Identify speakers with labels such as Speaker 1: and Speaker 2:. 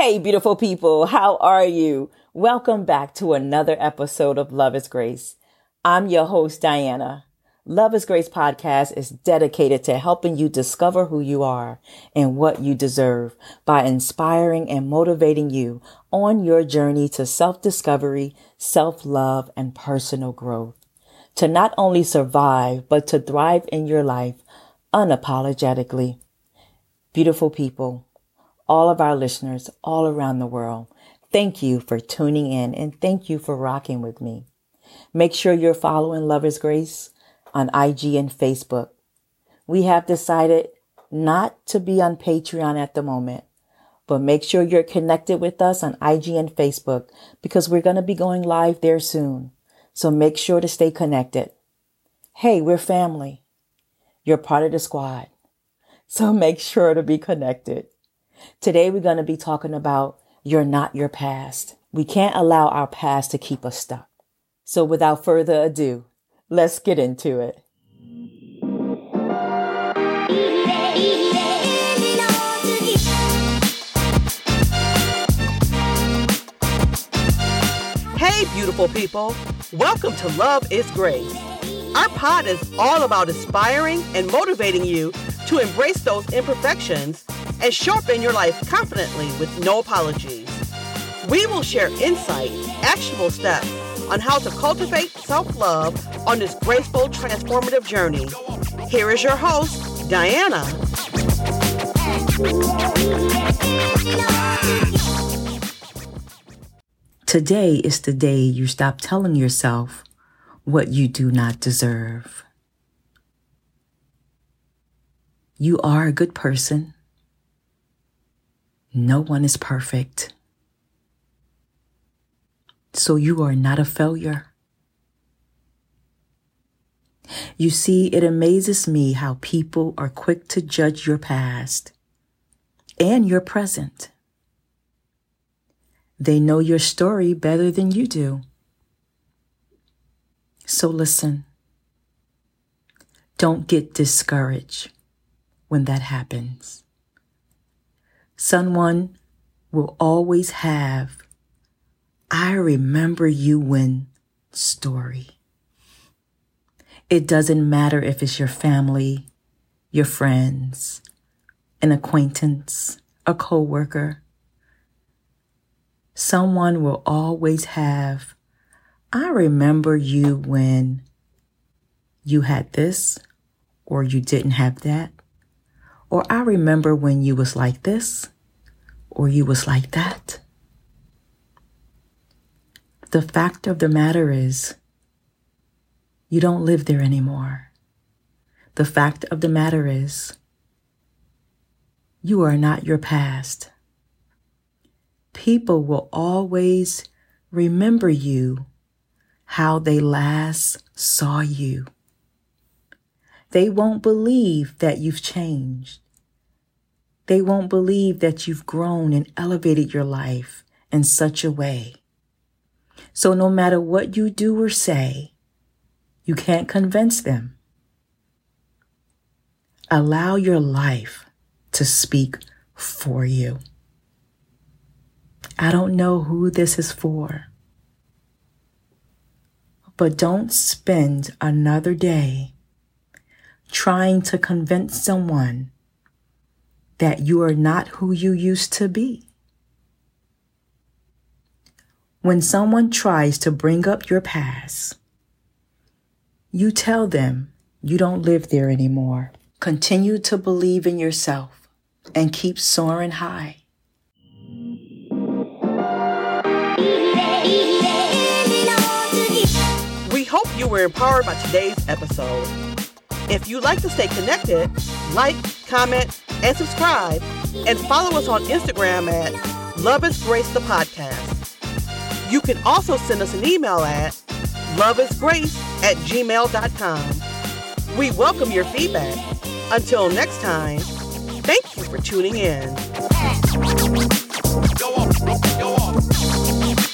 Speaker 1: Hey, beautiful people, how are you? Welcome back to another episode of Love is Grace. I'm your host, Diana. Love is Grace podcast is dedicated to helping you discover who you are and what you deserve by inspiring and motivating you on your journey to self discovery, self love, and personal growth. To not only survive, but to thrive in your life unapologetically. Beautiful people, all of our listeners all around the world, thank you for tuning in and thank you for rocking with me. Make sure you're following Love is Grace on IG and Facebook. We have decided not to be on Patreon at the moment, but make sure you're connected with us on IG and Facebook because we're going to be going live there soon. So make sure to stay connected. Hey, we're family. You're part of the squad. So make sure to be connected. Today we're going to be talking about you're not your past. We can't allow our past to keep us stuck. So without further ado, Let's get into it.
Speaker 2: Hey, beautiful people. Welcome to Love is Grace. Our pod is all about inspiring and motivating you to embrace those imperfections and sharpen your life confidently with no apologies. We will share insight, actionable steps, on how to cultivate self love on this graceful, transformative journey. Here is your host, Diana.
Speaker 1: Today is the day you stop telling yourself what you do not deserve. You are a good person. No one is perfect. So you are not a failure. You see, it amazes me how people are quick to judge your past and your present. They know your story better than you do. So listen. Don't get discouraged when that happens. Someone will always have I remember you when story. It doesn't matter if it's your family, your friends, an acquaintance, a coworker. Someone will always have, I remember you when you had this or you didn't have that. Or I remember when you was like this or you was like that. The fact of the matter is, you don't live there anymore. The fact of the matter is, you are not your past. People will always remember you how they last saw you. They won't believe that you've changed. They won't believe that you've grown and elevated your life in such a way so no matter what you do or say, you can't convince them. Allow your life to speak for you. I don't know who this is for, but don't spend another day trying to convince someone that you are not who you used to be. When someone tries to bring up your past, you tell them you don't live there anymore. Continue to believe in yourself and keep soaring high.
Speaker 2: We hope you were empowered by today's episode. If you'd like to stay connected, like, comment, and subscribe, and follow us on Instagram at Love is Grace the Podcast. You can also send us an email at loveisgrace at gmail.com. We welcome your feedback. Until next time, thank you for tuning in. Go on, go on.